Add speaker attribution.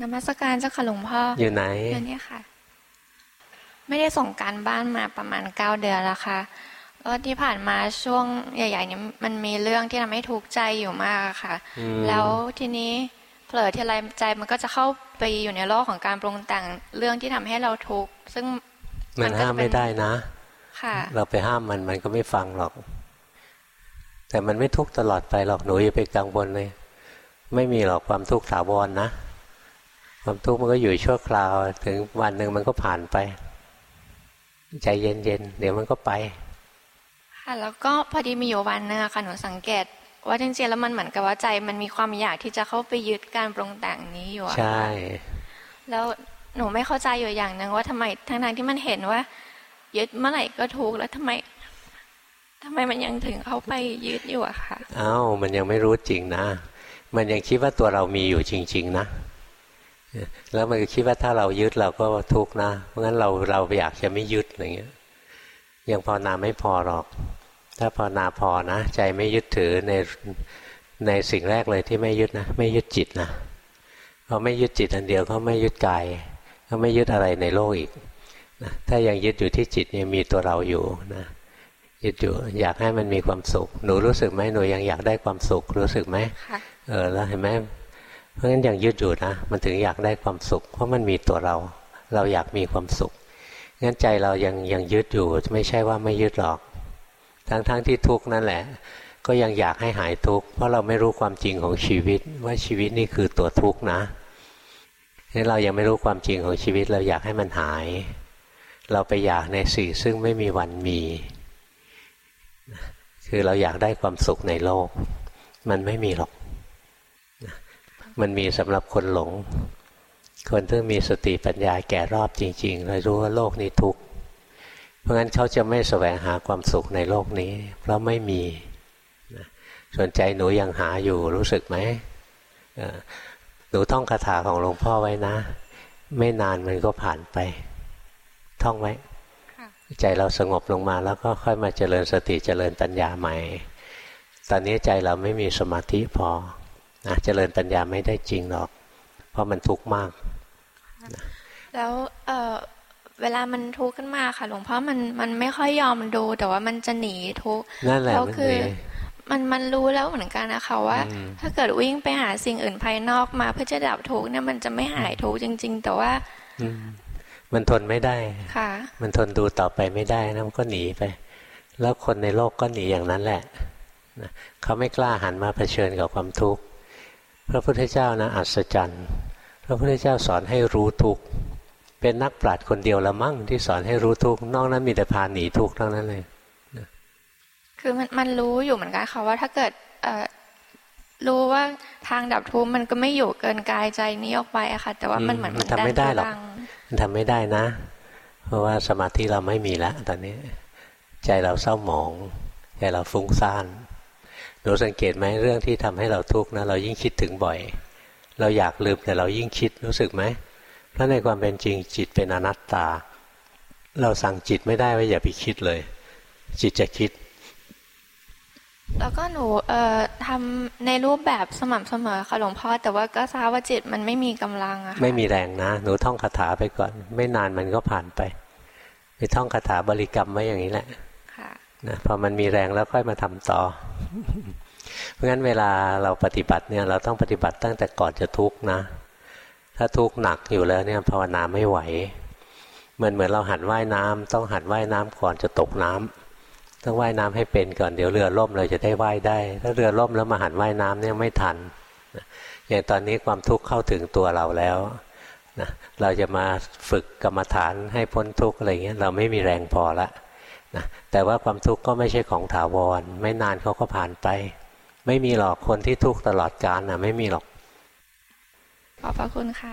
Speaker 1: นมัสการเจ้าค่ะหลวงพ่อ
Speaker 2: อยู่ไหน
Speaker 1: อยู่นี่ค่ะ ไม่ได้ส่งการบ้านมาประมาณเก้าเดือนแล้วค่ะแล้วที่ผ่านมาช่วงใหญ่ๆนี้มันมีเรื่องที่ทำให้ทุกข์ใจอยู่มากอะค่ะ
Speaker 2: อืม
Speaker 1: แล้วทีนี้เผลอทีไรใจมันก็จะเข้าไปอยู่ในโลกของการปรุงแต่งเรื่องที่ทำให้เราทุกข์ซึ่ง
Speaker 2: มัน
Speaker 1: ก็
Speaker 2: ห้าม
Speaker 1: จะเป็
Speaker 2: ไม่ได้นะ
Speaker 1: ค่ะ
Speaker 2: เราไปห้ามมันมันก็ไม่ฟังหรอก แต่มันไม่ทุกข์ตลอดไปหรอกหนูอย่าไปกังวลเลย ไม่มีหรอกความทุกข์ถาวรนะ ความทุกข์มันก็อยู่ชั่วคราว ถึงวันหนึ่งมันก็ผ่านไป ใจเย็นๆเดี๋ยวมันก็ไป
Speaker 1: ค่ะแล้วก็พอดีมีอยู่วันหนึงอะค่ะหนูสังเกต ว่าจริงๆแล้วมันเหมือนกับว่าใจ มันมีความอยากที่จะเข้าไปยึดการปรุงแต่งนี้อยู่อะ
Speaker 2: ใช่
Speaker 1: ค่ะแล้วหนูไม่เข้าใจอยู่อย่างหนึ่งว่าทำไมทั้งๆที่มันเห็นว่า ยึดเมื่อไหร่ก็ทุกข์แล้วทำไมทำไมมันยังถึงเข้าไปยึดอยู่อะค่ะ
Speaker 2: เอ้ามันยังไม่รู้จริงนะ มันยังคิดว่าตัวเรามีอยู่จริง ๆ นะ แล้วมันก็คิดว่าถ้าเรายึดเราก็ทุกข์นะ เพราะงั้นเราเราอยากจะไม่ยึดอะไรเงี้ยยังภาวนาไม่พอหรอก ถ้าภาวนาพอนะ ใจไม่ยึดถือในในสิ่งแรกเลยที่ไม่ยึดนะ ไม่ยึดจิตนะพอไม่ยึดจิตอันเดียวเขาไม่ยึดกายเขาไม่ยึดอะไรในโลกอีกนะถ้ายังยึดอยู่ที่จิตยังมีตัวเราอยู่นะยึดอยู่อยากให้มันมีความสุข หนูรู้สึกไหมหนูยังอยากได้ความสุขรู้สึกไหม
Speaker 1: ค่ะ
Speaker 2: เออแล้วเห็นไหม เพราะฉะนั้นยังยึดอยู่นะมันถึงอยากได้ความสุข เพราะมันมีตัวเรา เราอยากมีความสุขงั้นใจเรายังยังยึดอยู่ไม่ใช่ว่าไม่ยึดหรอก ทั้งๆทที่ทุกข์นั่นแหละ ก็ยังอยากให้หายทุกข์เพราะเราไม่รู้ความจริงของชีวิต ว่าชีวิตนี่คือตัวทุกข์นะนี่เรายังไม่รู้ความจริงของชีวิต เราอยากให้มันหาย เราไปอยากในสิ่งซึ่งไม่มีวันมี คือเราอยากได้ความสุขในโลก มันไม่มีหรอก มันมีสำหรับคนหลง คนที่มีสติปัญญาแก่รอบจริงๆเลยรู้ว่าโลกนี้ทุกข์เพราะงั้นเขาจะไม่แสวงหาความสุขในโลกนี้ เพราะไม่มีนะส่วนใจหนูยังหาอยู่รู้สึกไหมเอ่อหนูท่องคาถาของหลวงพ่อไว้นะ ไม่นานมันก็ผ่านไป ท่องไว้
Speaker 1: ค่ะ
Speaker 2: ใจเราสงบลงมาแล้วก็ค่อยมาเจริญสติเจริญปัญญาใหม่ ตอนนี้ใจเราไม่มีสมาธิพอ นะเจริญปัญญาไม่ได้จริงหรอก เพราะมันทุกข์มาก
Speaker 1: แล้วเออเวลามันทุกข์ขึ้นมาค่ะ หลวงพ่อมันมันไม่ค่อยยอมดู แต่ว่ามันจะหนีทุกข์
Speaker 2: นั่นแหละ
Speaker 1: แล้ว
Speaker 2: มัน
Speaker 1: คือ
Speaker 2: มี
Speaker 1: มันมันรู้แล้วเหมือนกันนะคะว่า
Speaker 2: อืม
Speaker 1: ถ้าเกิดวิ่งไปหาสิ่งอื่นภายนอกมาเพื่อจะดับทุกข์เนี่ยมันจะไม่หายทุกข์จริง ๆ แต่ว่า
Speaker 2: อืมมันทนไม่ได้
Speaker 1: ค่ะ
Speaker 2: มันทนดูต่อไปไม่ได้นะมันก็หนีไป แล้วคนในโลกก็หนีอย่างนั้นแหละนะเขาไม่กล้าหันมาเผชิญกับความทุกข์ พระพุทธเจ้านะอัศจรรย์พระพุทธเจ้าสอนให้รู้ทุกข์เป็นนักปราชญ์คนเดียวละมั่งที่สอนให้รู้ทุกข์นอกนั้นมีแต่พาหนีทุกข์ทั้งนั้นเลย
Speaker 1: คือมันมันรู้อยู่เหมือนกันค่ะว่าถ้าเกิดเอ่อรู้ว่าทางดับทุกข์มันก็ไม่อยู่เกินกายใจนี้ออกไปอะค่ะ แต่ว่ามัน
Speaker 2: อืม
Speaker 1: เหมือน
Speaker 2: มันทำไม่ได้หรอก
Speaker 1: ดันทุลัง
Speaker 2: มันทำไม่ได้นะ เพราะว่าสมาธิเราไม่มีแล้วตอนนี้ ใจเราเศร้าหมองใจเราฟุ้งซ่าน หนูสังเกตไหมเรื่องที่ทำให้เราทุกข์นะเรายิ่งคิดถึงบ่อย เราอยากลืมแต่เรายิ่งคิดรู้สึกไหมเพราะในความเป็นจริงจิตเป็นอนัตตา เราสั่งจิตไม่ได้ว่าอย่าไปคิดเลย จิตจะคิด
Speaker 1: แล้วก็หนูเอ่อทำในรูปแบบสม่ำเสมอค่ะหลวงพ่อแต่ว่าก็ทราบว่าจิตมันไม่มีกำลังอะค่ะ
Speaker 2: ไม่มีแรงนะ หนูท่องคาถาไปก่อน ไม่นานมันก็ผ่านไปไปท่องคาถาบริกรรมไว้อย่างนี้แหละ
Speaker 1: ค่ะ
Speaker 2: นะพอมันมีแรงแล้วค่อยมาทำต่อ เพราะงั้นเวลาเราปฏิบัติเนี่ยเราต้องปฏิบัติตั้งแต่ก่อนจะทุกข์นะ ถ้าทุกข์หนักอยู่แล้วเนี่ยภาวนาไม่ไหวเหมือนเหมือนเราหัดว่ายน้ำต้องหัดว่ายน้ำก่อนจะตกน้ำต้องว่ายน้ำให้เป็นก่อนเดี๋ยวเรือล่มเราจะได้ว่ายได้ ถ้าเรือล่มแล้วมาหัดว่ายน้ำเนี่ยไม่ทันอย่างตอนนี้ความทุกข์เข้าถึงตัวเราแล้วนะเราจะมาฝึกกรรมฐานให้พ้นทุกข์อะไรเงี้ยเราไม่มีแรงพอละ นะแต่ว่าความทุกข์ก็ไม่ใช่ของถาวร ไม่นานเขาก็ผ่านไป ไม่มีหรอกคนที่ทุกข์ตลอดกาลนะไม่มีหรอก
Speaker 1: ขอบพระคุณค่ะ